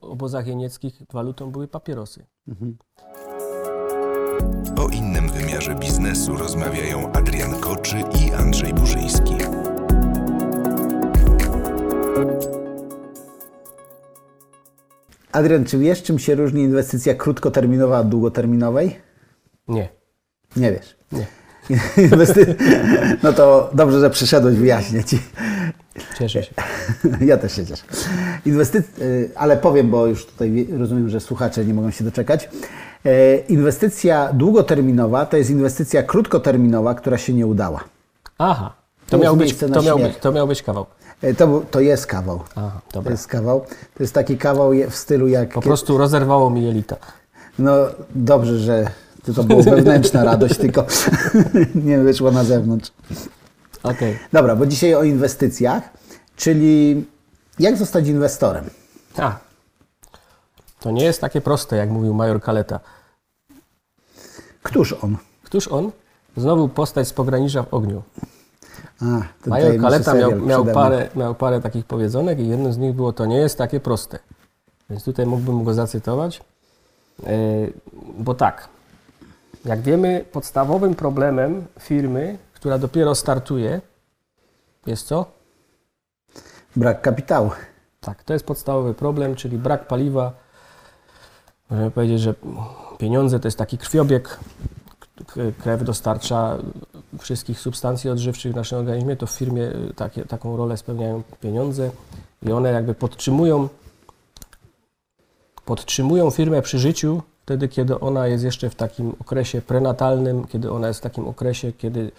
obozach jenieckich walutą były papierosy. O innym wymiarze biznesu rozmawiają Adrian Koczy i Andrzej Burzyński. Adrian, czy wiesz, czym się różni inwestycja krótkoterminowa od długoterminowej? Nie. Nie wiesz. Nie. Inwesty... No to dobrze, że przyszedłeś, wyjaśnię Ci. Cieszę się. Ja też się cieszę. Inwesty... y, Ale powiem, bo już tutaj rozumiem, że słuchacze nie mogą się doczekać. E, Inwestycja długoterminowa to jest inwestycja krótkoterminowa, która się nie udała. Aha. To To miał, być, to, miał być, to miał być kawał. E, To, to jest kawał. Aha, To dobra. jest kawał. To jest taki kawał w stylu jak... Po prostu rozerwało mi jelita. No dobrze, że to, to była wewnętrzna radość, tylko nie wyszło na zewnątrz. Okej. Dobra, bo dzisiaj o inwestycjach, czyli jak zostać inwestorem? A. To nie jest takie proste, jak mówił major Kaleta. Któż on? Któż on? Znowu postać z pogranicza w ogniu. A, Major Kaleta miał, miał, parę, miał parę takich powiedzonek i jednym z nich było, to nie jest takie proste. Więc tutaj mógłbym go zacytować. Yy, bo tak, jak wiemy, podstawowym problemem firmy, która dopiero startuje, jest co? Brak kapitału. Tak, to jest podstawowy problem, czyli brak paliwa. Możemy powiedzieć, że pieniądze to jest taki krwiobieg. Krew dostarcza wszystkich substancji odżywczych w naszym organizmie. To w firmie y, takie, taką rolę spełniają pieniądze i one jakby podtrzymują, podtrzymują firmę przy życiu wtedy, kiedy ona jest jeszcze w takim okresie prenatalnym, kiedy ona jest w takim okresie, kiedy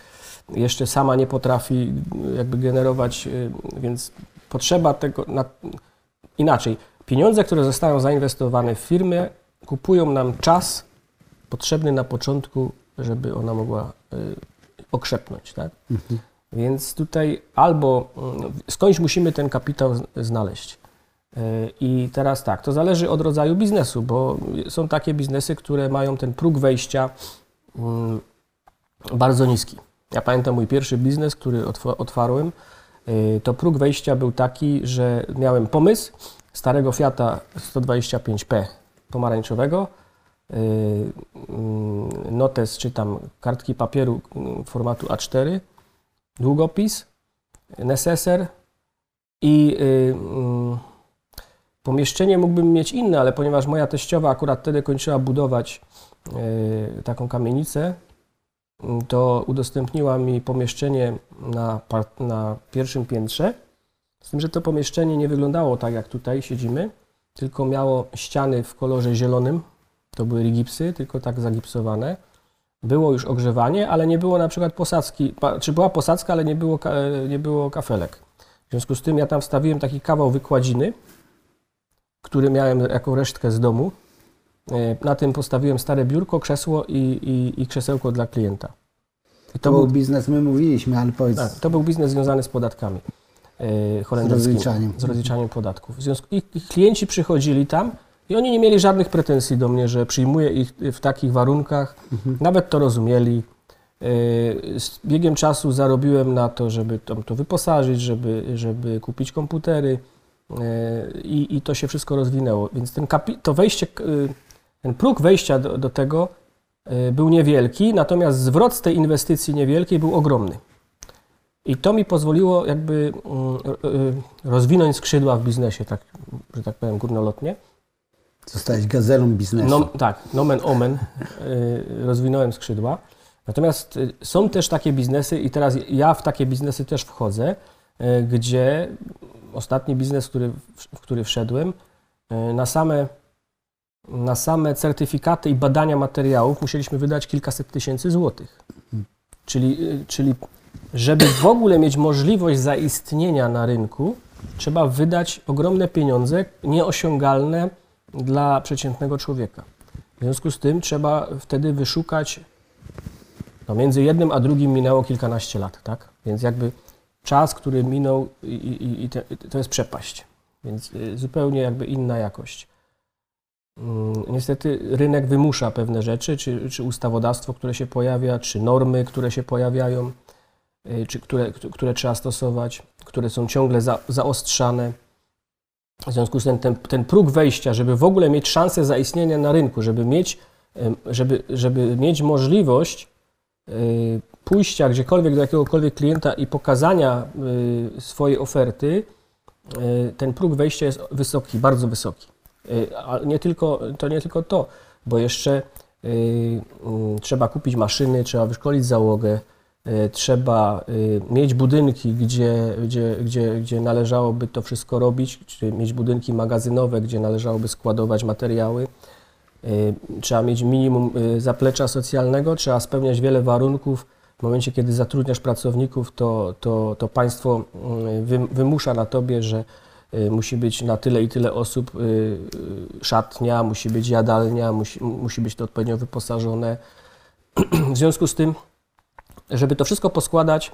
jeszcze sama nie potrafi y, jakby generować, y, więc potrzeba tego na, inaczej. Pieniądze, które zostają zainwestowane w firmę, kupują nam czas potrzebny na początku, żeby ona mogła y, okrzepnąć, tak? Więc tutaj albo mm, skądś musimy ten kapitał znaleźć. Y, I teraz tak, to zależy od rodzaju biznesu, bo są takie biznesy, które mają ten próg wejścia mm, bardzo niski. Ja pamiętam mój pierwszy biznes, który otw- otwarłem, y, to próg wejścia był taki, że miałem pomysł starego Fiata 125P pomarańczowego, y, mm, notes czy tam kartki papieru mm, formatu A4, długopis, neseser i y, mm, pomieszczenie mógłbym mieć inne, ale ponieważ moja teściowa akurat wtedy kończyła budować y, taką kamienicę, to udostępniła mi pomieszczenie na, na pierwszym piętrze. Z tym, że to pomieszczenie nie wyglądało tak, jak tutaj siedzimy, tylko miało ściany w kolorze zielonym. To były rigipsy, tylko tak zagipsowane. Było już ogrzewanie, ale nie było na przykład posadzki, czy była posadzka, ale nie było, nie było kafelek. W związku z tym ja tam wstawiłem taki kawał wykładziny, który miałem jako resztkę z domu. E, Na tym postawiłem stare biurko, krzesło i, i, i krzesełko dla klienta. I To był biznes, my mówiliśmy, ale powiedz, tak, to był biznes związany z podatkami e, holenderskimi. rozliczaniem. Z rozliczaniem podatków. W związku, ich, ich klienci przychodzili tam i oni nie mieli żadnych pretensji do mnie, że przyjmuję ich w takich warunkach. Nawet to rozumieli. E, Z biegiem czasu zarobiłem na to, żeby tam to wyposażyć, żeby, żeby kupić komputery i, i to się wszystko rozwinęło. Więc ten to wejście, ten próg wejścia do, do tego y, był niewielki, natomiast zwrot z tej inwestycji niewielkiej był ogromny. I to mi pozwoliło jakby mm, y, rozwinąć skrzydła w biznesie, tak, że tak powiem, górnolotnie. zostałeś gazelą biznesu. No, tak, nomen omen, y, rozwinąłem skrzydła. Natomiast są też takie biznesy i teraz ja w takie biznesy też wchodzę, gdzie ostatni biznes, który, w który wszedłem, na same, na same certyfikaty i badania materiałów musieliśmy wydać kilkaset tysięcy złotych. Czyli, y, czyli żeby w ogóle mieć możliwość zaistnienia na rynku, trzeba wydać ogromne pieniądze, nieosiągalne dla przeciętnego człowieka. W związku z tym trzeba wtedy wyszukać, no między jednym a drugim minęło kilkanaście lat, tak? Więc jakby czas, który minął i, i, i te, to jest przepaść. Więc y, zupełnie jakby inna jakość. Mm, Niestety rynek wymusza pewne rzeczy, czy, czy ustawodawstwo, które się pojawia, czy normy, które się pojawiają, y, czy które, które trzeba stosować, które są ciągle za, zaostrzane. W związku z tym ten, ten próg wejścia, żeby w ogóle mieć szansę zaistnienia na rynku, żeby mieć, żeby, żeby mieć możliwość y, pójścia gdziekolwiek do jakiegokolwiek klienta i pokazania y, swojej oferty, ten próg wejścia jest wysoki, bardzo wysoki. Y, A nie tylko, to nie tylko to, bo jeszcze y, y, trzeba kupić maszyny, trzeba wyszkolić załogę, y, trzeba mieć budynki, gdzie, gdzie, gdzie, gdzie należałoby to wszystko robić, czyli mieć budynki magazynowe, gdzie należałoby składować materiały. Trzeba mieć minimum zaplecza socjalnego, trzeba spełniać wiele warunków. W momencie, kiedy zatrudniasz pracowników, to, to, to państwo wy- wymusza na tobie, że musi być na tyle i tyle osób y, y, szatnia, musi być jadalnia, musi, musi być to odpowiednio wyposażone. W związku z tym, żeby to wszystko poskładać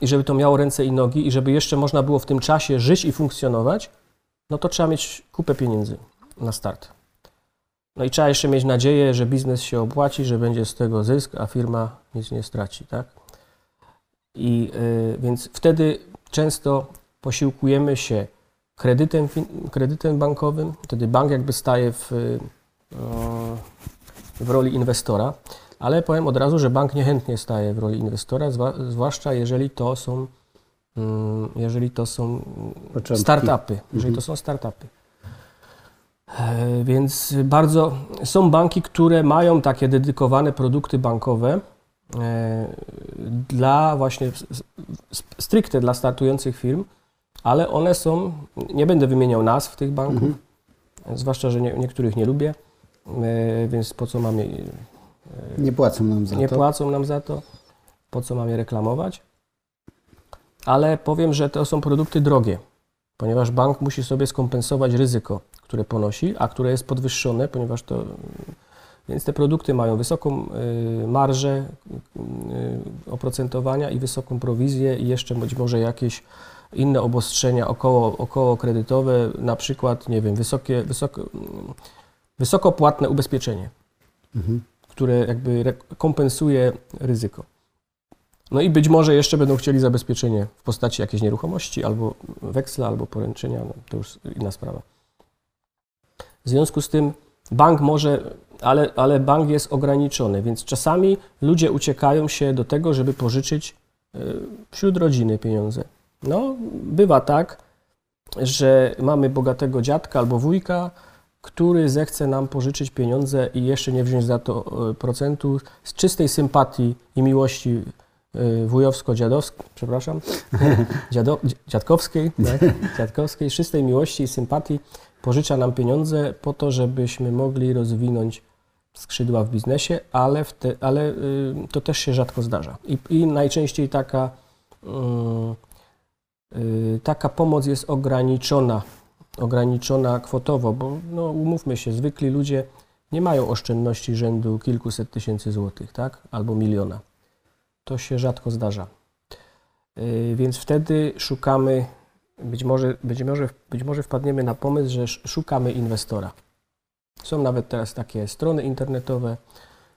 i żeby to miało ręce i nogi i żeby jeszcze można było w tym czasie żyć i funkcjonować, no to trzeba mieć kupę pieniędzy na start. No i trzeba jeszcze mieć nadzieję, że biznes się opłaci, że będzie z tego zysk, a firma nic nie straci, tak? I y, więc wtedy często posiłkujemy się kredytem, kredytem bankowym, wtedy bank jakby staje w, y, w roli inwestora, ale powiem od razu, że bank niechętnie staje w roli inwestora, zwłaszcza jeżeli to są, mm, jeżeli to są Początki. startupy, jeżeli to są startupy. Więc bardzo są banki, które mają takie dedykowane produkty bankowe e, dla właśnie stricte dla startujących firm, ale one są, nie będę wymieniał nazw tych banków, zwłaszcza, że nie, niektórych nie lubię, e, więc po co mam je, Nie płacą nam za nie to. płacą nam za to, po co mam je reklamować. Ale powiem, że to są produkty drogie, ponieważ bank musi sobie skompensować ryzyko, które ponosi, a które jest podwyższone, ponieważ to. Więc te produkty mają wysoką y, marżę oprocentowania i wysoką prowizję i jeszcze być może jakieś inne obostrzenia około, około kredytowe, na przykład, nie wiem, wysokie, wysoko, wysoko płatne ubezpieczenie które jakby kompensuje ryzyko. No i być może jeszcze będą chcieli zabezpieczenie w postaci jakiejś nieruchomości, albo weksla, albo poręczenia, no, to już inna sprawa. W związku z tym bank może, ale, ale bank jest ograniczony, więc czasami ludzie uciekają się do tego, żeby pożyczyć y, wśród rodziny pieniądze. No, bywa tak, że mamy bogatego dziadka albo wujka, który zechce nam pożyczyć pieniądze i jeszcze nie wziąć za to e, procentu z czystej sympatii i miłości e, wujowsko-dziadowskiej, przepraszam, dziado, dziadkowskiej, tak? dziadkowskiej, z czystej miłości i sympatii pożycza nam pieniądze po to, żebyśmy mogli rozwinąć skrzydła w biznesie, ale, w te, ale y, to też się rzadko zdarza. I, i najczęściej taka, y, taka pomoc jest ograniczona ograniczona kwotowo, bo no, umówmy się, zwykli ludzie nie mają oszczędności rzędu kilkuset tysięcy złotych, tak? Albo miliona. To się rzadko zdarza. Yy, Więc wtedy szukamy, być może, być, może, być może wpadniemy na pomysł, że sz- szukamy inwestora. Są nawet teraz takie strony internetowe,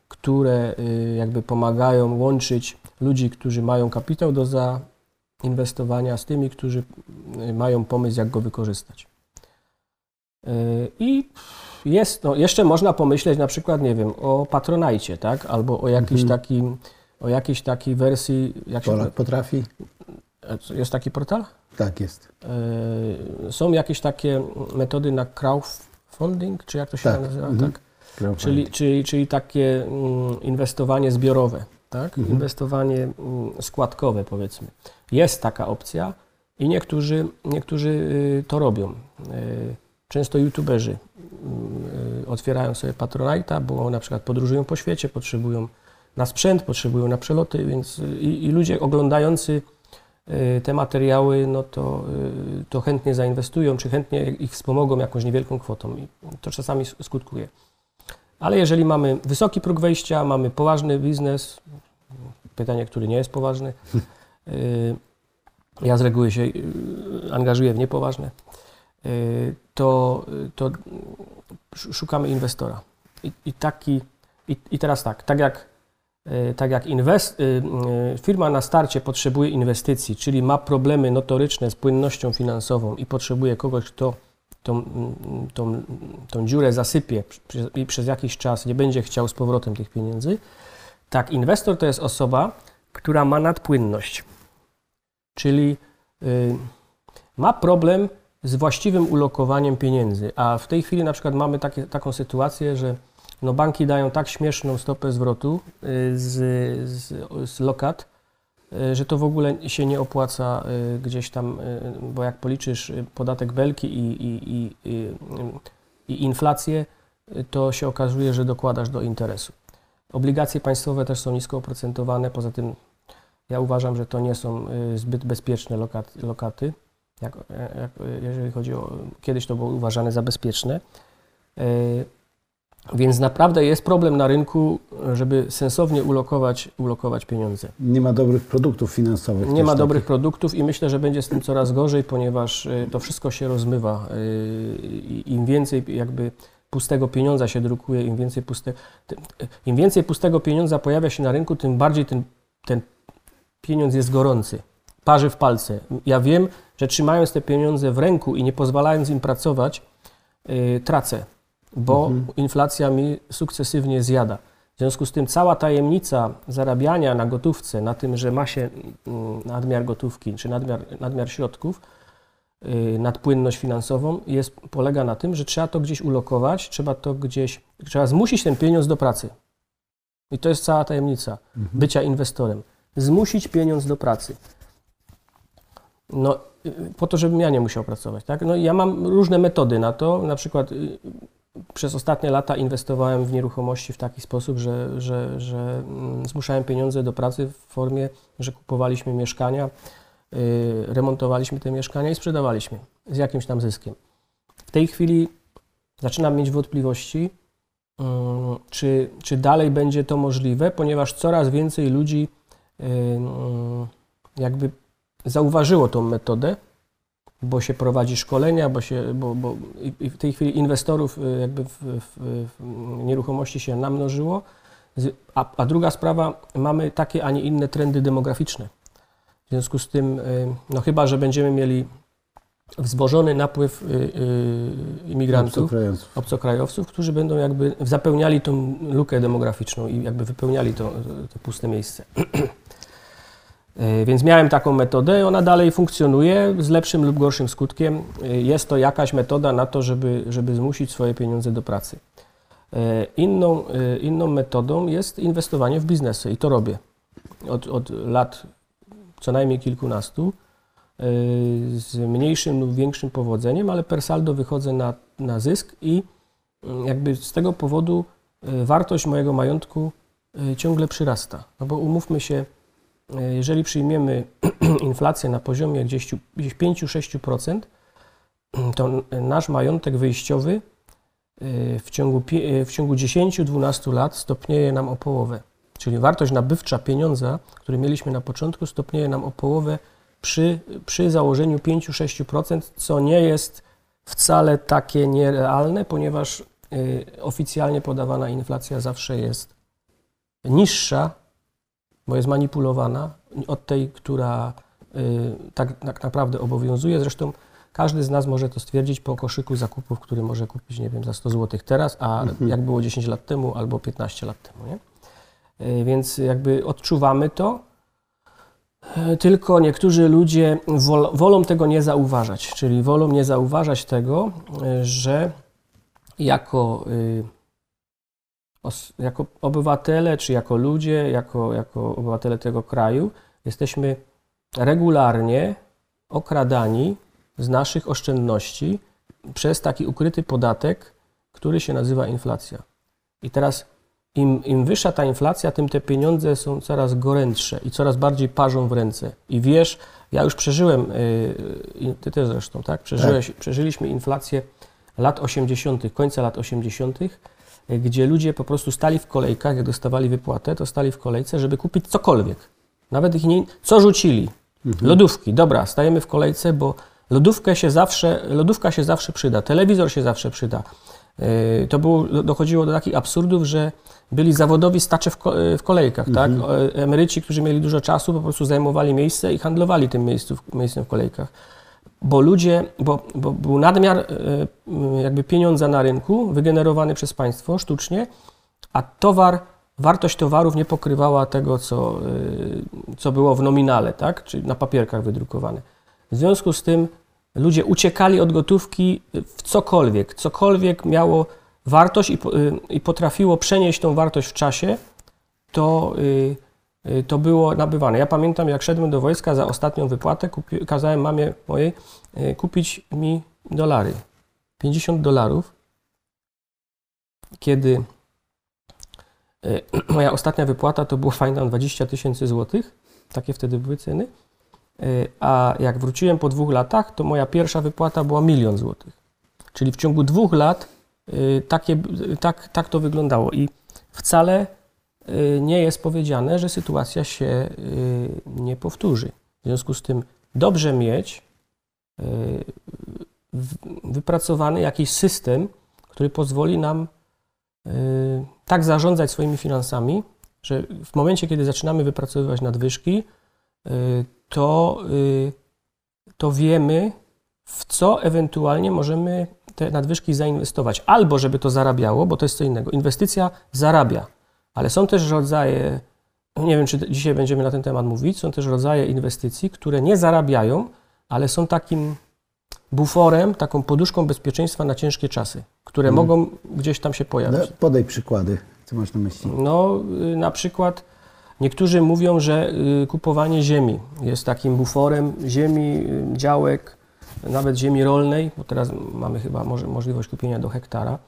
które yy, jakby pomagają łączyć ludzi, którzy mają kapitał do zainwestowania z tymi, którzy yy, mają pomysł, jak go wykorzystać. Yy, I jest, no, jeszcze można pomyśleć na przykład, nie wiem, o Patronajcie, tak? Albo o jakiejś, Mhm. takim, o jakiejś takiej wersji, jak się, Polak potrafi? jest taki portal? Tak jest. Yy, Są jakieś takie metody na crowdfunding, czy jak to się Tak, nazywa? mhm. Tak. Czyli, czyli, czyli takie mm, inwestowanie zbiorowe, tak? Mhm. Inwestowanie mm, składkowe, powiedzmy. Jest taka opcja i niektórzy, niektórzy y, to robią. Y, Często youtuberzy y, otwierają sobie Patronite'a, bo na przykład podróżują po świecie, potrzebują na sprzęt, potrzebują na przeloty, więc i, i ludzie oglądający te materiały, no to, to chętnie zainwestują, czy chętnie ich wspomogą jakąś niewielką kwotą i to czasami skutkuje. Ale jeżeli mamy wysoki próg wejścia, mamy poważny biznes, pytanie, który nie jest poważny, y, ja z reguły się y, angażuję w niepoważne, y, to, to sz- szukamy inwestora. I, i taki, i, i teraz tak, tak jak, tak jak inwest, firma na starcie potrzebuje inwestycji, czyli ma problemy notoryczne z płynnością finansową i potrzebuje kogoś, kto tą, tą, tą dziurę zasypie i przez jakiś czas nie będzie chciał z powrotem tych pieniędzy. Tak, inwestor to jest osoba, która ma nadpłynność, czyli y, ma problem z właściwym ulokowaniem pieniędzy, a w tej chwili na przykład mamy takie, taką sytuację, że no banki dają tak śmieszną stopę zwrotu y, z, z, z lokat, y, że to w ogóle się nie opłaca gdzieś tam, bo jak policzysz podatek belki i, i, i, i inflację, to się okazuje, że dokładasz do interesu. Obligacje państwowe też są nisko oprocentowane, poza tym ja uważam, że to nie są zbyt bezpieczne lokaty, lokaty jak, jak, jeżeli chodzi o, kiedyś to było uważane za bezpieczne. Więc naprawdę jest problem na rynku, żeby sensownie ulokować, ulokować pieniądze. Nie ma dobrych produktów finansowych. Nie ma takich. dobrych produktów i myślę, że będzie z tym coraz gorzej, ponieważ y, to wszystko się rozmywa. Y, Im więcej jakby pustego pieniądza się drukuje, im więcej, puste, im więcej pustego pieniądza pojawia się na rynku, tym bardziej ten, ten pieniądz jest gorący. Parzy w palce. Ja wiem, że trzymając te pieniądze w ręku i nie pozwalając im pracować, yy, tracę bo mhm. inflacja mi sukcesywnie zjada. W związku z tym cała tajemnica zarabiania na gotówce, na tym, że ma się mm, nadmiar gotówki czy nadmiar, nadmiar środków, nadpłynność finansową, jest, polega na tym, że trzeba to gdzieś ulokować, trzeba to gdzieś, trzeba zmusić ten pieniądz do pracy. I to jest cała tajemnica mhm. bycia inwestorem. Zmusić pieniądz do pracy. No, y, po to, żebym ja nie musiał pracować. Tak? No, ja mam różne metody na to, na przykład y, przez ostatnie lata inwestowałem w nieruchomości w taki sposób, że, że, że mm, zmuszałem pieniądze do pracy w formie, że kupowaliśmy mieszkania, y, remontowaliśmy te mieszkania i sprzedawaliśmy z jakimś tam zyskiem. W tej chwili zaczynam mieć wątpliwości, mm, czy, czy dalej będzie to możliwe, ponieważ coraz więcej ludzi y, mm, jakby zauważyło tą metodę bo się prowadzi szkolenia, bo się, bo, bo i w tej chwili inwestorów y, jakby w, w, w nieruchomości się namnożyło, a, a, druga sprawa, mamy takie, a nie inne trendy demograficzne. W związku z tym, y, no chyba, że będziemy mieli wzmożony napływ y, imigrantów, obcokrajowców. obcokrajowców, którzy będą jakby zapełniali tą lukę demograficzną i jakby wypełniali to, to puste miejsce. Więc miałem taką metodę, ona dalej funkcjonuje z lepszym lub gorszym skutkiem. Jest to jakaś metoda na to, żeby, żeby zmusić swoje pieniądze do pracy. Inną, inną metodą jest inwestowanie w biznesy i to robię od, od lat co najmniej kilkunastu z mniejszym lub większym powodzeniem, ale per saldo wychodzę na, na zysk i mm, jakby z tego powodu wartość mojego majątku ciągle przyrasta. No bo umówmy się, jeżeli przyjmiemy inflację na poziomie gdzieś, gdzieś 5-6%, to nasz majątek wyjściowy y, w ciągu, y, w ciągu 10-12 lat stopnieje nam o połowę. Czyli wartość nabywcza pieniądza, który mieliśmy na początku, stopnieje nam o połowę przy, przy założeniu 5-6%, co nie jest wcale takie nierealne, ponieważ y, oficjalnie podawana inflacja zawsze jest niższa bo jest manipulowana od tej, która y, tak, tak naprawdę obowiązuje. Zresztą każdy z nas może to stwierdzić po koszyku zakupów, który może kupić, nie wiem, za 100 zł teraz, a mhm. jak było 10 lat temu albo 15 lat temu, nie? Y, więc jakby odczuwamy to, y, tylko niektórzy ludzie wol, wolą tego nie zauważać, czyli wolą nie zauważać tego, że jako jako obywatele, czy jako ludzie, jako, jako obywatele tego kraju, jesteśmy regularnie okradani z naszych oszczędności przez taki ukryty podatek, który się nazywa inflacja. I teraz im, im wyższa ta inflacja, tym te pieniądze są coraz gorętsze i coraz bardziej parzą w ręce. I wiesz, ja już przeżyłem, yy, ty też zresztą, tak? Przeżyłeś, tak. Przeżyliśmy inflację lat 80., końca lat 80., gdzie ludzie po prostu stali w kolejkach, jak dostawali wypłatę, to stali w kolejce, żeby kupić cokolwiek. Nawet ich nie... Co rzucili? Mhm. Lodówki. Dobra, stajemy w kolejce, bo lodówkę się zawsze, lodówka się zawsze przyda, telewizor się zawsze przyda. Yy, to było, dochodziło do takich absurdów, że byli zawodowi stacze w, w kolejkach, tak? mhm. tak? Emeryci, którzy mieli dużo czasu, po prostu zajmowali miejsce i handlowali tym miejscu, miejscem w kolejkach. bo ludzie, bo, bo był nadmiar jakby pieniądza na rynku wygenerowany przez państwo sztucznie, a towar, wartość towarów nie pokrywała tego, co, co było w nominale, tak? czyli na papierkach wydrukowane. W związku z tym ludzie uciekali od gotówki w cokolwiek, cokolwiek miało wartość i, i potrafiło przenieść tą wartość w czasie, to Y, to było nabywane. Ja pamiętam, jak szedłem do wojska za ostatnią wypłatę, kupi, kazałem mamie mojej y, kupić mi dolary. 50 dolarów. Kiedy y, moja ostatnia wypłata to było fajna 20 tysięcy złotych, takie wtedy były ceny, a jak wróciłem po dwóch latach, to moja pierwsza wypłata była milion złotych. Czyli w ciągu dwóch lat takie, tak, tak to wyglądało i wcale Y, nie jest powiedziane, że sytuacja się y, nie powtórzy. W związku z tym dobrze mieć y, wypracowany jakiś system, który pozwoli nam tak zarządzać swoimi finansami, że w momencie, kiedy zaczynamy wypracowywać nadwyżki, to, to wiemy, w co ewentualnie możemy te nadwyżki zainwestować. Albo żeby to zarabiało, bo to jest co innego. Inwestycja zarabia, ale są też rodzaje, nie wiem, czy dzisiaj będziemy na ten temat mówić, są też rodzaje inwestycji, które nie zarabiają, ale są takim buforem, taką poduszką bezpieczeństwa na ciężkie czasy, które hmm. mogą gdzieś tam się pojawić. No, podaj przykłady, co masz na myśli. No, y, na przykład niektórzy mówią, że y, kupowanie ziemi jest takim buforem ziemi, y, działek, nawet ziemi rolnej, bo teraz mamy chyba możliwość kupienia do hektara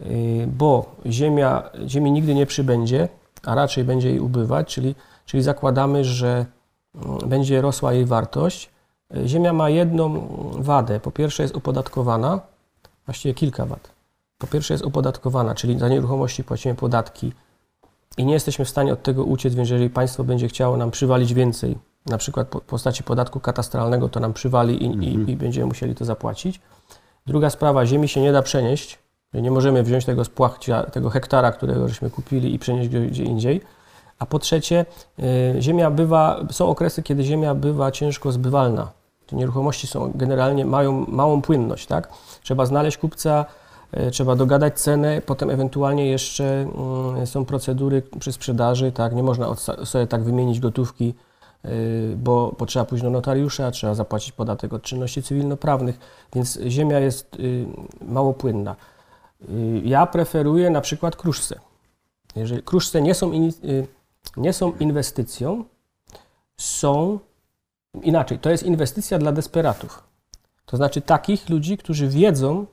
Y, bo ziemia, ziemi nigdy nie przybędzie, a raczej będzie jej ubywać, czyli, czyli zakładamy, że mm, będzie rosła jej wartość. Ziemia ma jedną wadę. Po pierwsze jest opodatkowana, właściwie kilka wad. Po pierwsze jest opodatkowana, czyli za nieruchomości płacimy podatki i nie jesteśmy w stanie od tego uciec, więc jeżeli państwo będzie chciało nam przywalić więcej, na przykład w postaci podatku katastralnego, to nam przywali i, i, i będziemy musieli to zapłacić. Druga sprawa, ziemi się nie da przenieść, nie możemy wziąć tego spłachcia, tego hektara, którego żeśmy kupili i przenieść gdzie indziej. A po trzecie, y, ziemia bywa, są okresy, kiedy ziemia bywa ciężko zbywalna. Te nieruchomości są generalnie mają małą płynność, tak? Trzeba znaleźć kupca, trzeba dogadać cenę, potem ewentualnie jeszcze mm, są procedury przy sprzedaży, tak? Nie można sobie tak wymienić gotówki, y, bo, bo trzeba pójść do notariusza, trzeba zapłacić podatek od czynności cywilnoprawnych, więc ziemia jest mało płynna. Y, ja preferuję na przykład kruszce. Jeżeli kruszce nie są, in, y, nie są inwestycją, są inaczej. To jest inwestycja dla desperatów. To znaczy takich ludzi, którzy wiedzą,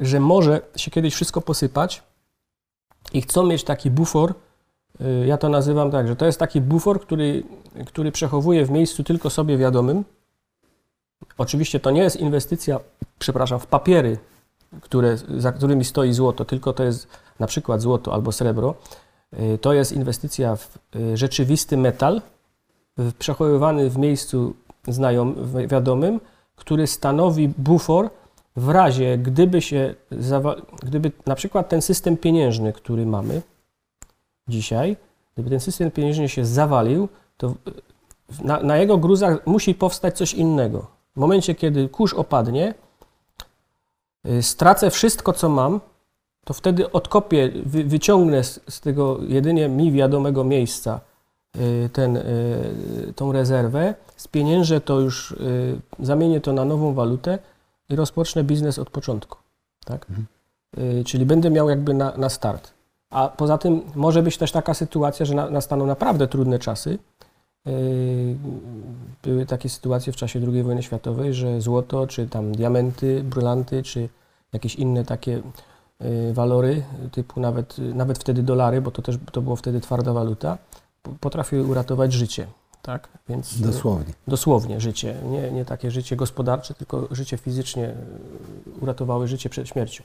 że może się kiedyś wszystko posypać i chcą mieć taki bufor. Y, ja to nazywam tak, że to jest taki bufor, który, który przechowuje w miejscu tylko sobie wiadomym. Oczywiście to nie jest inwestycja, przepraszam, w papiery które, za którymi stoi złoto, tylko to jest na przykład złoto albo srebro, y, to jest inwestycja w y, rzeczywisty metal, przechowywany w miejscu znajom, wiadomym, który stanowi bufor w razie, gdyby się, gdyby na przykład ten system pieniężny, który mamy dzisiaj, gdyby ten system pieniężny się zawalił, to na, na jego gruzach musi powstać coś innego. W momencie, kiedy kurz opadnie, Y, stracę wszystko, co mam, to wtedy odkopię, wy, wyciągnę z, z, tego jedynie mi wiadomego miejsca y, ten, y, tą rezerwę, spieniężę to już, zamienię to na nową walutę i rozpocznę biznes od początku. Tak? Mhm. Czyli będę miał jakby na, na start. A poza tym może być też taka sytuacja, że na, nastaną naprawdę trudne czasy, Yy, były takie sytuacje w czasie II wojny światowej, że złoto, czy tam diamenty, brylanty, czy jakieś inne takie yy, walory, typu nawet, nawet wtedy dolary, bo to też to było wtedy twarda waluta, potrafiły uratować życie. Tak? Więc, dosłownie. Dosłownie życie. Nie, nie takie życie gospodarcze, tylko życie fizycznie uratowały życie przed śmiercią.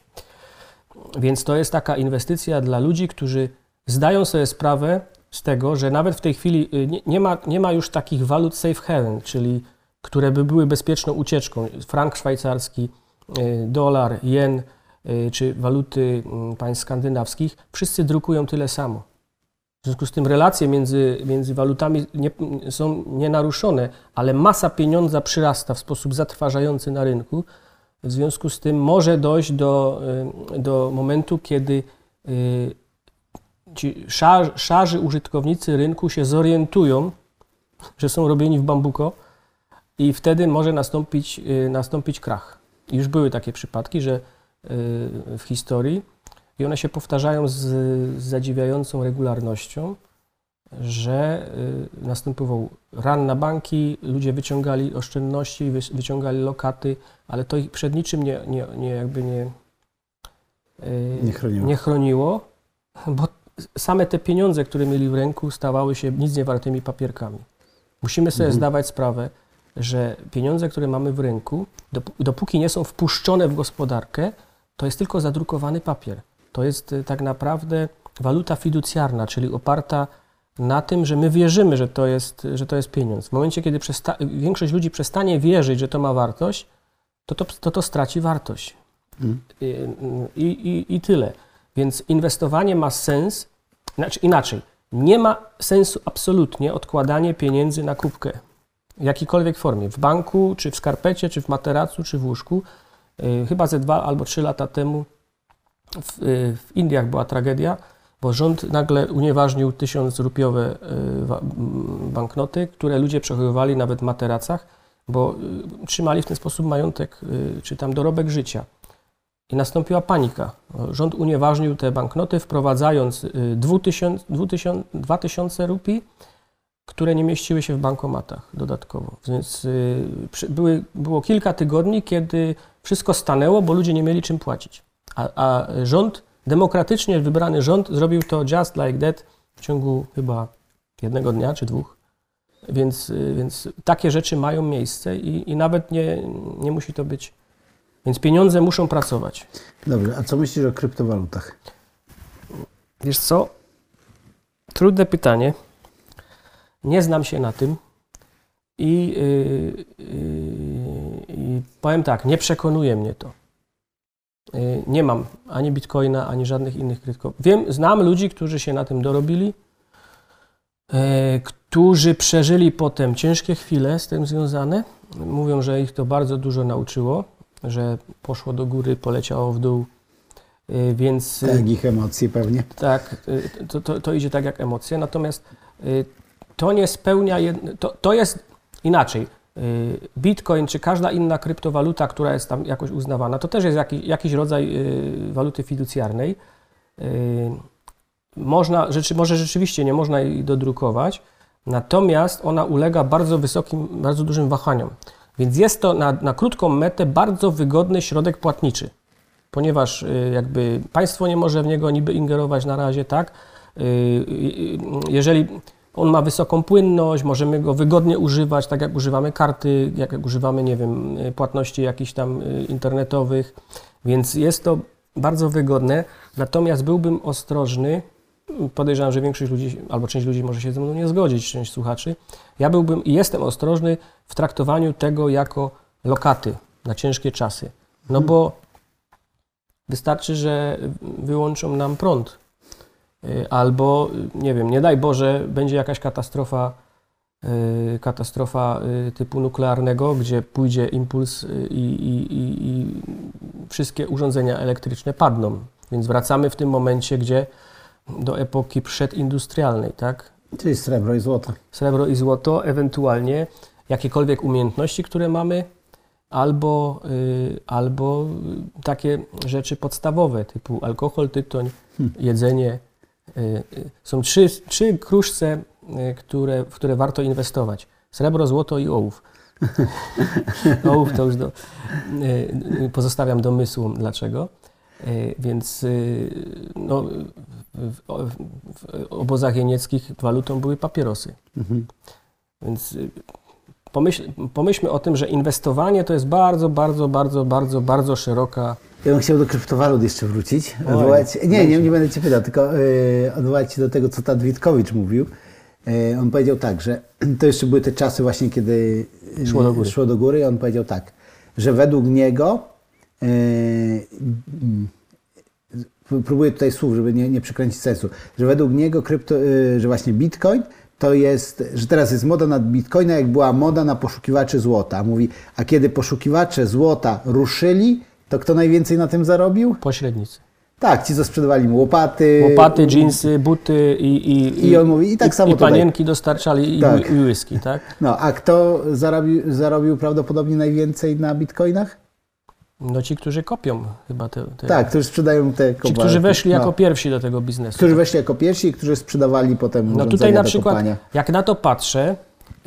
Więc to jest taka inwestycja dla ludzi, którzy zdają sobie sprawę, z tego, że nawet w tej chwili y, nie, nie, ma, nie ma już takich walut safe haven, czyli które by były bezpieczną ucieczką. Frank szwajcarski, y, dolar, jen czy waluty państw skandynawskich, wszyscy drukują tyle samo. W związku z tym relacje między, między walutami nie, są nienaruszone, ale masa pieniądza przyrasta w sposób zatrważający na rynku. W związku z tym może dojść do, y, do momentu, kiedy y, ci szar, szarzy użytkownicy rynku się zorientują, że są robieni w bambuko i wtedy może nastąpić, y, nastąpić krach. Już były takie przypadki, że w historii i one się powtarzają z, z zadziwiającą regularnością, że y, następował ran na banki, ludzie wyciągali oszczędności, wy, wyciągali lokaty, ale to ich przed niczym nie, nie, nie jakby nie, y, nie, chroniło. nie chroniło, bo same te pieniądze, które mieli w ręku, stawały się nic niewartymi papierkami. Musimy sobie mhm. zdawać sprawę, że pieniądze, które mamy w ręku, dopóki nie są wpuszczone w gospodarkę, to jest tylko zadrukowany papier. To jest y, tak naprawdę waluta fiducjarna, czyli oparta na tym, że my wierzymy, że to jest, że to jest pieniądz. W momencie, kiedy większość ludzi przestanie wierzyć, że to ma wartość, to to, to, to straci wartość. Mm. I, i, I tyle. Więc inwestowanie ma sens, znaczy inaczej, nie ma sensu absolutnie odkładanie pieniędzy na kubkę w jakiejkolwiek formie, w banku, czy w skarpecie, czy w materacu, czy w łóżku. Y, chyba ze dwa albo trzy lata temu w, y, w Indiach była tragedia, bo rząd nagle unieważnił tysiąc rupiowe y, banknoty, które ludzie przechowywali nawet w materacach, bo trzymali w ten sposób majątek czy tam dorobek życia. I nastąpiła panika. Rząd unieważnił te banknoty, wprowadzając 2000, 2000, 2000 rupii, które nie mieściły się w bankomatach dodatkowo. Więc były, było kilka tygodni, kiedy wszystko stanęło, bo ludzie nie mieli czym płacić. A, a rząd, demokratycznie wybrany rząd zrobił to just like that w ciągu chyba jednego dnia czy dwóch. Więc, więc takie rzeczy mają miejsce i, i nawet nie, nie musi to być. Więc pieniądze muszą pracować. Dobrze, a co myślisz o kryptowalutach? Wiesz co? Trudne pytanie. Nie znam się na tym. I, yy, yy, powiem tak, nie przekonuje mnie to. Y, nie mam ani bitcoina, ani żadnych innych kryptowalut. Wiem, znam ludzi, którzy się na tym dorobili, y, którzy przeżyli potem ciężkie chwile z tym związane. Mówią, że ich to bardzo dużo nauczyło, że poszło do góry, poleciało w dół. Y, więc. Tak, ich emocje pewnie. Tak, to, to, to idzie tak jak emocje. Natomiast to nie spełnia. To, to jest inaczej Bitcoin czy każda inna kryptowaluta, która jest tam jakoś uznawana, to też jest jakiś, jakiś rodzaj y, waluty fiducjarnej. Y, można, rzeczy, może rzeczywiście nie można jej dodrukować, natomiast ona ulega bardzo wysokim, bardzo dużym wahaniom. Więc jest to na, na krótką metę bardzo wygodny środek płatniczy, ponieważ jakby państwo nie może w niego niby ingerować na razie, tak? Jeżeli on ma wysoką płynność, możemy go wygodnie używać, tak jak używamy karty, jak, używamy, nie wiem, płatności jakichś tam y, internetowych, więc jest to bardzo wygodne. Natomiast byłbym ostrożny, podejrzewam, że większość ludzi, albo część ludzi może się ze mną nie zgodzić, część słuchaczy. Ja byłbym i jestem ostrożny w traktowaniu tego jako lokaty na ciężkie czasy. No bo wystarczy, że wyłączą nam prąd Y, albo, y, nie wiem, nie daj Boże, będzie jakaś katastrofa, y, katastrofa typu nuklearnego, gdzie pójdzie impuls i, i, i, i wszystkie urządzenia elektryczne padną. Więc wracamy w tym momencie, gdzie do epoki przedindustrialnej, tak? Czyli srebro i złoto. Srebro i złoto, ewentualnie jakiekolwiek umiejętności, które mamy, albo, albo takie rzeczy podstawowe typu alkohol, tytoń, hmm. jedzenie, Y, y, są trzy, trzy kruszce, y, które, w które warto inwestować. Srebro, złoto i ołów. ołów to już do, pozostawiam domysłom dlaczego. Więc no, w, w, w obozach jenieckich walutą były papierosy. Mhm. Więc pomyśl, pomyślmy o tym, że inwestowanie to jest bardzo, bardzo, bardzo, bardzo, bardzo szeroka ja bym chciał do kryptowalut jeszcze wrócić. Odwołać, nie, nie, nie będę Cię pytał, tylko yy, odwołać się do tego, co Tad Witkowicz mówił. Yy, on powiedział tak, że to jeszcze były te czasy właśnie, kiedy yy, szło, do góry. szło do góry i on powiedział tak, że według niego próbuję tutaj słów, żeby nie, nie przekręcić sensu, że według niego krypto, że właśnie bitcoin to jest, że teraz jest moda na bitcoina, jak była moda na poszukiwaczy złota. Mówi, a kiedy poszukiwacze złota ruszyli, to kto najwięcej na tym zarobił? Pośrednicy. Tak, ci, co sprzedawali mu łopaty. Łopaty, dżinsy, buty i, i, I on mówi, i tak samo i tutaj. panienki dostarczali i, Tak. i whisky, tak? No, a kto zarobił, zarobił prawdopodobnie najwięcej na bitcoinach? No ci, którzy kopią chyba te... te Tak, którzy sprzedają te Ci, kopalki. którzy weszli jako no. pierwsi do tego biznesu. Którzy weszli jako pierwsi i którzy sprzedawali potem No tutaj na przykład, kopania. jak na to patrzę,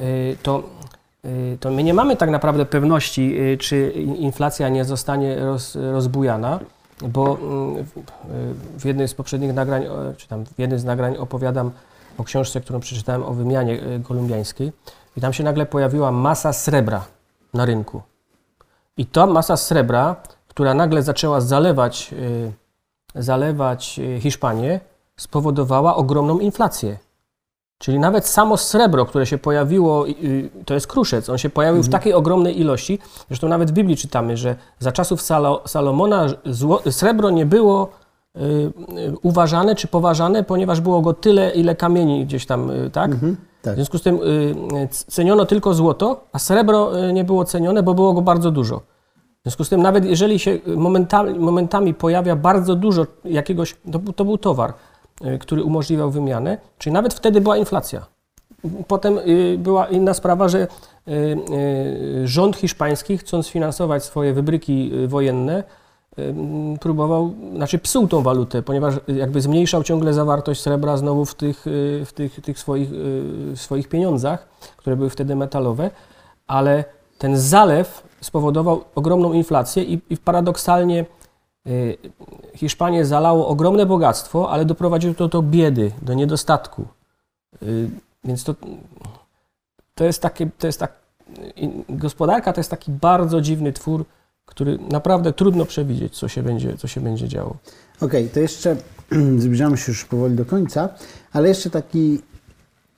y, to, y, to my nie mamy tak naprawdę pewności, y, czy inflacja nie zostanie roz, rozbujana, bo mm, w- jednym z poprzednich nagrań, czy tam w jednym z nagrań opowiadam o książce, którą przeczytałem o wymianie kolumbiańskiej i tam się nagle pojawiła masa srebra na rynku. I ta masa srebra, która nagle zaczęła zalewać, y, zalewać y, Hiszpanię, spowodowała ogromną inflację. Czyli nawet samo srebro, które się pojawiło, y, to jest kruszec, on się pojawił w takiej ogromnej ilości, zresztą nawet w Biblii czytamy, że za czasów Salo, Salomona zło, srebro nie było uważane czy poważane, ponieważ było go tyle, ile kamieni gdzieś tam, tak? Tak. W związku z tym y, y, ceniono tylko złoto, a srebro y, nie było cenione, bo było go bardzo dużo. W związku z tym, nawet jeżeli się momentami, momentami pojawia bardzo dużo jakiegoś, to, to był towar, y, który umożliwiał wymianę, czyli nawet wtedy była inflacja. Potem y, była inna sprawa, że y, y, rząd hiszpański, chcąc finansować swoje wybryki y, wojenne, y, próbował, znaczy psuł tą walutę, ponieważ jakby zmniejszał ciągle zawartość srebra znowu w tych, y, w tych, tych swoich, y, swoich pieniądzach, które były wtedy metalowe, ale ten zalew spowodował ogromną inflację i, i paradoksalnie y, Hiszpanię zalało ogromne bogactwo, ale doprowadziło to do biedy, do niedostatku. Więc to, to jest takie, to jest tak, gospodarka to jest taki bardzo dziwny twór, który naprawdę trudno przewidzieć, co się będzie, co się będzie działo. Okej, to jeszcze zbliżamy się już powoli do końca, ale jeszcze takie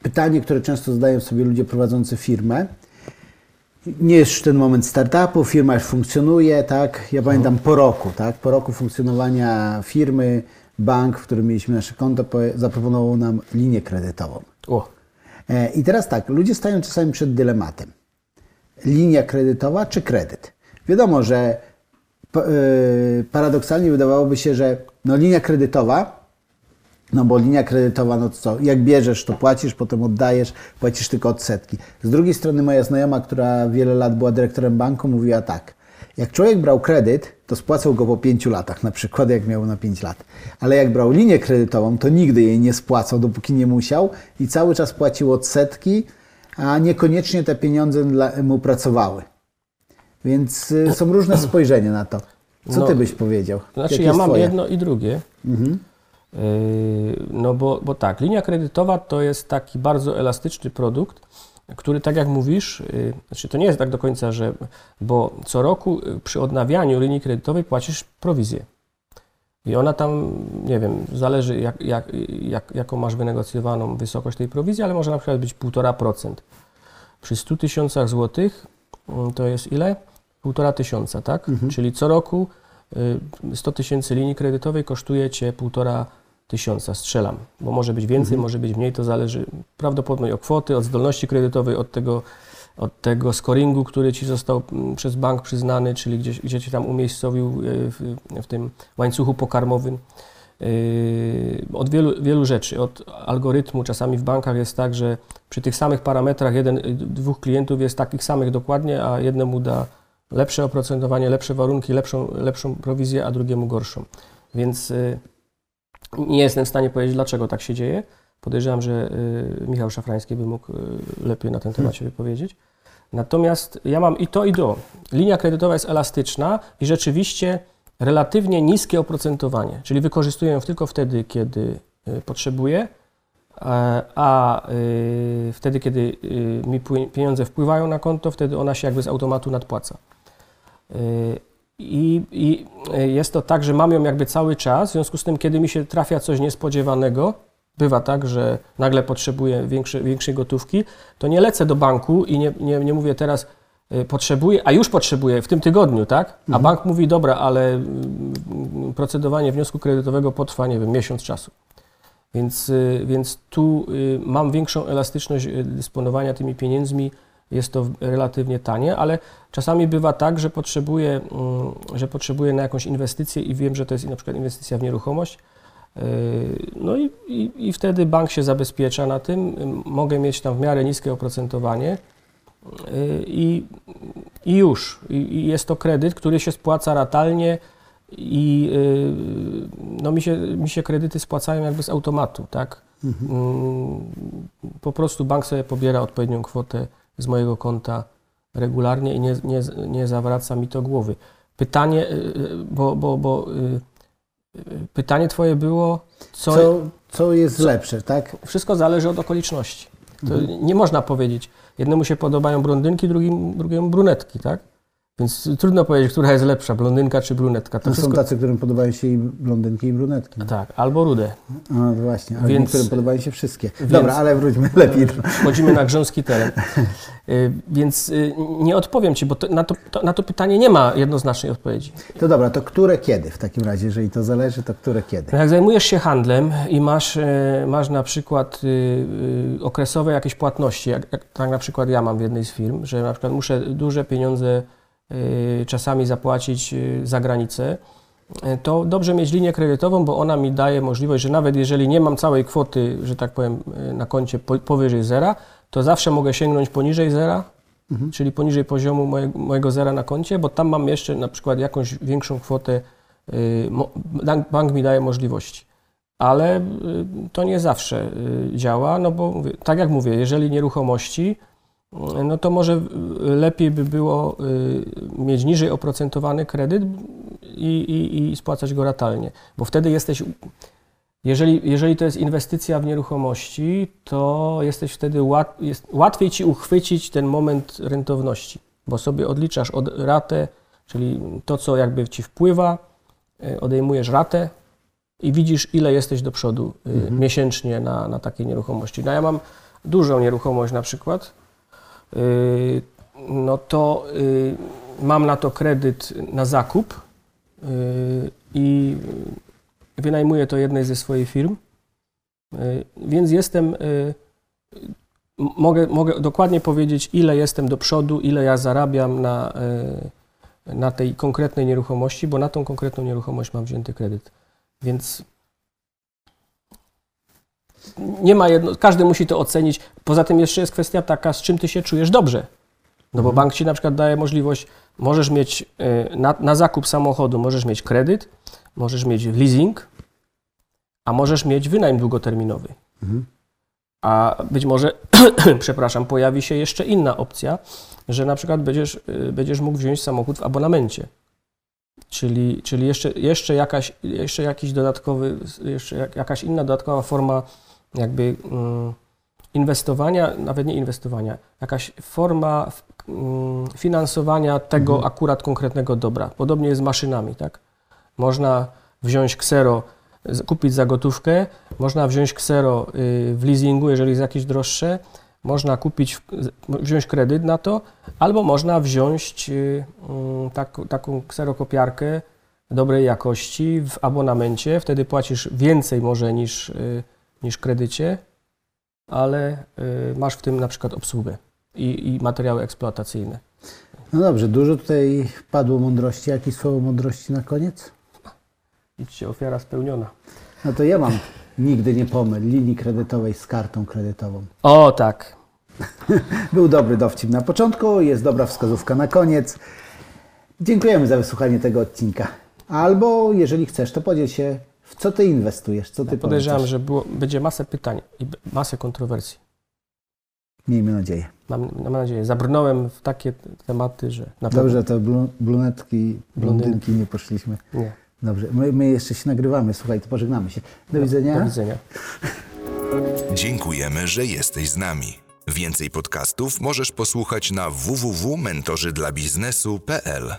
pytanie, które często zadają sobie ludzie prowadzący firmę. Nie jest już ten moment startupu, firma już funkcjonuje, tak? Ja pamiętam po roku, tak? Po roku funkcjonowania firmy, bank, w którym mieliśmy nasze konto, zaproponował nam linię kredytową. O, E, I teraz tak, ludzie stają czasami przed dylematem. Linia kredytowa czy kredyt? Wiadomo, że yy, paradoksalnie wydawałoby się, że no linia kredytowa, no bo linia kredytowa, no co, jak bierzesz, to płacisz, potem oddajesz, płacisz tylko odsetki. Z drugiej strony moja znajoma, która wiele lat była dyrektorem banku, mówiła tak, jak człowiek brał kredyt, to spłacał go po pięciu latach, na przykład jak miał na 5 lat. Ale jak brał linię kredytową, to nigdy jej nie spłacał, dopóki nie musiał i cały czas płacił odsetki, a niekoniecznie te pieniądze mu pracowały. Więc y, są różne spojrzenia na to. Co No, ty byś powiedział? Znaczy ja mam twoje? jedno i drugie. Yy, No bo, bo tak, linia kredytowa to jest taki bardzo elastyczny produkt, który tak jak mówisz, yy, znaczy to nie jest tak do końca, że bo co roku przy odnawianiu linii kredytowej płacisz prowizję. I ona tam, nie wiem, zależy jak, jak, jak, jaką masz wynegocjowaną wysokość tej prowizji, ale może na przykład być 1,5%. Przy 100 tysiącach złotych mm, to jest ile? 1,5 tysiąca, tak? Czyli co roku y, 100 tysięcy linii kredytowej kosztuje Cię 1,5 tysiąca, strzelam, bo może być więcej, może być mniej, to zależy prawdopodobnie od kwoty, od zdolności kredytowej, od tego, od tego scoringu, który Ci został mm, przez bank przyznany, czyli gdzie, gdzie Cię tam umiejscowił y, w, w tym łańcuchu pokarmowym. Yy, Od wielu, wielu rzeczy, od algorytmu. Czasami w bankach jest tak, że przy tych samych parametrach jeden, y, dwóch klientów jest takich samych dokładnie, a jednemu da lepsze oprocentowanie, lepsze warunki, lepszą, lepszą prowizję, a drugiemu gorszą. Więc y, nie jestem w stanie powiedzieć, dlaczego tak się dzieje. Podejrzewam, że y, Michał Szafrański by mógł y, lepiej na ten temat się wypowiedzieć. Natomiast ja mam i to, i to. Linia kredytowa jest elastyczna i rzeczywiście relatywnie niskie oprocentowanie, czyli wykorzystuję ją tylko wtedy, kiedy potrzebuję, a, a y, wtedy, kiedy y, mi pieniądze wpływają na konto, wtedy ona się jakby z automatu nadpłaca. Y, I, I y, jest to tak, że mam ją jakby cały czas, w związku z tym, kiedy mi się trafia coś niespodziewanego, bywa tak, że nagle potrzebuję większe, większej gotówki, to nie lecę do banku i nie, nie, nie mówię teraz, y, potrzebuję, a już potrzebuję w tym tygodniu, tak? A bank mówi, dobra, ale y, procedowanie wniosku kredytowego potrwa, nie wiem, miesiąc czasu. Więc, więc tu mam większą elastyczność dysponowania tymi pieniędzmi, jest to relatywnie tanie, ale czasami bywa tak, że potrzebuję, mm, że potrzebuję na jakąś inwestycję i wiem, że to jest na przykład inwestycja w nieruchomość. Yy, No i, i, i wtedy bank się zabezpiecza na tym, ym, mogę mieć tam w miarę niskie oprocentowanie yy, i, i już. I, jest to kredyt, który się spłaca ratalnie i yy, no mi, się, mi się kredyty spłacają jakby z automatu, tak? Mm, Po prostu bank sobie pobiera odpowiednią kwotę z mojego konta regularnie i nie, nie, nie zawraca mi to głowy. Pytanie, yy, bo, bo, bo yy, pytanie twoje było, co, Co, co jest lepsze, tak? wszystko zależy od okoliczności. To nie można powiedzieć, jednemu się podobają blondynki, drugim, drugiemu brunetki, tak? Więc trudno powiedzieć, która jest lepsza, blondynka czy brunetka. To No są wszystko, tacy, którym podobają się i blondynki, i brunetki. tak, albo rude. No właśnie, ale Więc- niektórym podobają się wszystkie. Dobra, więc- ale wróćmy lepiej. do- Wchodzimy na grząski teren. Y, Więc y, nie odpowiem Ci, bo to, na, to, to, na to pytanie nie ma jednoznacznej odpowiedzi. To dobra, to które kiedy w takim razie? Jeżeli to zależy, to które kiedy? No Jak zajmujesz się handlem i masz, e, masz na przykład y, y, okresowe jakieś płatności, jak, jak tak na przykład ja mam w jednej z firm, że na przykład muszę duże pieniądze y, czasami zapłacić y, za granicę, y, to dobrze mieć linię kredytową, bo ona mi daje możliwość, że nawet jeżeli nie mam całej kwoty, że tak powiem, y, na koncie po, powyżej zera, to zawsze mogę sięgnąć poniżej zera, czyli poniżej poziomu mojego, mojego zera na koncie, bo tam mam jeszcze na przykład jakąś większą kwotę y, bank- mi daje możliwości. Ale y, to nie zawsze y, działa, no bo tak jak mówię, jeżeli nieruchomości, y, no to może lepiej by było y, mieć niżej oprocentowany kredyt i, i, i spłacać go ratalnie, bo wtedy jesteś, jeżeli, jeżeli to jest inwestycja w nieruchomości, to jesteś wtedy łat, jest, łatwiej ci uchwycić ten moment rentowności, bo sobie odliczasz od ratę, czyli to, co jakby ci wpływa, y, odejmujesz ratę i widzisz, ile jesteś do przodu y, miesięcznie na, na takiej nieruchomości. No ja mam dużą nieruchomość na przykład, no to y, mam na to kredyt na zakup y, i wynajmuję to jednej ze swoich firm, y, więc jestem, y, mogę, mogę dokładnie powiedzieć, ile jestem do przodu, ile ja zarabiam na, y, na tej konkretnej nieruchomości, bo na tą konkretną nieruchomość mam wzięty kredyt. Więc nie ma jedno, każdy musi to ocenić. Poza tym jeszcze jest kwestia taka, z czym ty się czujesz dobrze. No bo bank ci na przykład daje możliwość, możesz mieć y, na, na zakup samochodu, możesz mieć kredyt, możesz mieć leasing, a możesz mieć wynajem długoterminowy. A być może, przepraszam, pojawi się jeszcze inna opcja, że na przykład będziesz, y, będziesz mógł wziąć samochód w abonamencie. Czyli, czyli jeszcze, jeszcze, jakaś, jeszcze jakiś dodatkowy, jeszcze jak- jakaś inna dodatkowa forma jakby mm, inwestowania, nawet nie inwestowania, jakaś forma mm, finansowania tego akurat konkretnego dobra. Podobnie jest z maszynami, tak? Można wziąć ksero, kupić za gotówkę, można wziąć ksero y, w leasingu, jeżeli jest jakieś droższe, można kupić, wziąć kredyt na to, albo można wziąć tak, taką kserokopiarkę dobrej jakości w abonamencie, wtedy płacisz więcej może niż, y, niż kredycie, ale y, masz w tym na przykład obsługę i, i materiały eksploatacyjne. No dobrze, dużo tutaj padło mądrości. Jakieś słowo mądrości na koniec? Idźcie, ofiara spełniona. No to ja mam nigdy nie pomyl linii kredytowej z kartą kredytową. O tak, Był dobry dowcip na początku, jest dobra wskazówka na koniec. Dziękujemy za wysłuchanie tego odcinka. Albo jeżeli chcesz, to podziel się, w co ty inwestujesz, co ty podejrzewam, polecasz. że było, będzie masę pytań i masę kontrowersji. Miejmy nadzieję. Mam, mam nadzieję, zabrnąłem w takie tematy, że na pewno Dobrze, to blu- brunetki, blondynki nie poszliśmy. nie. Dobrze, my, my jeszcze się nagrywamy, słuchaj, to pożegnamy się. Do widzenia. Do widzenia. Dziękujemy, że jesteś z nami. Więcej podcastów możesz posłuchać na www.mentorzydlabiznesu.pl.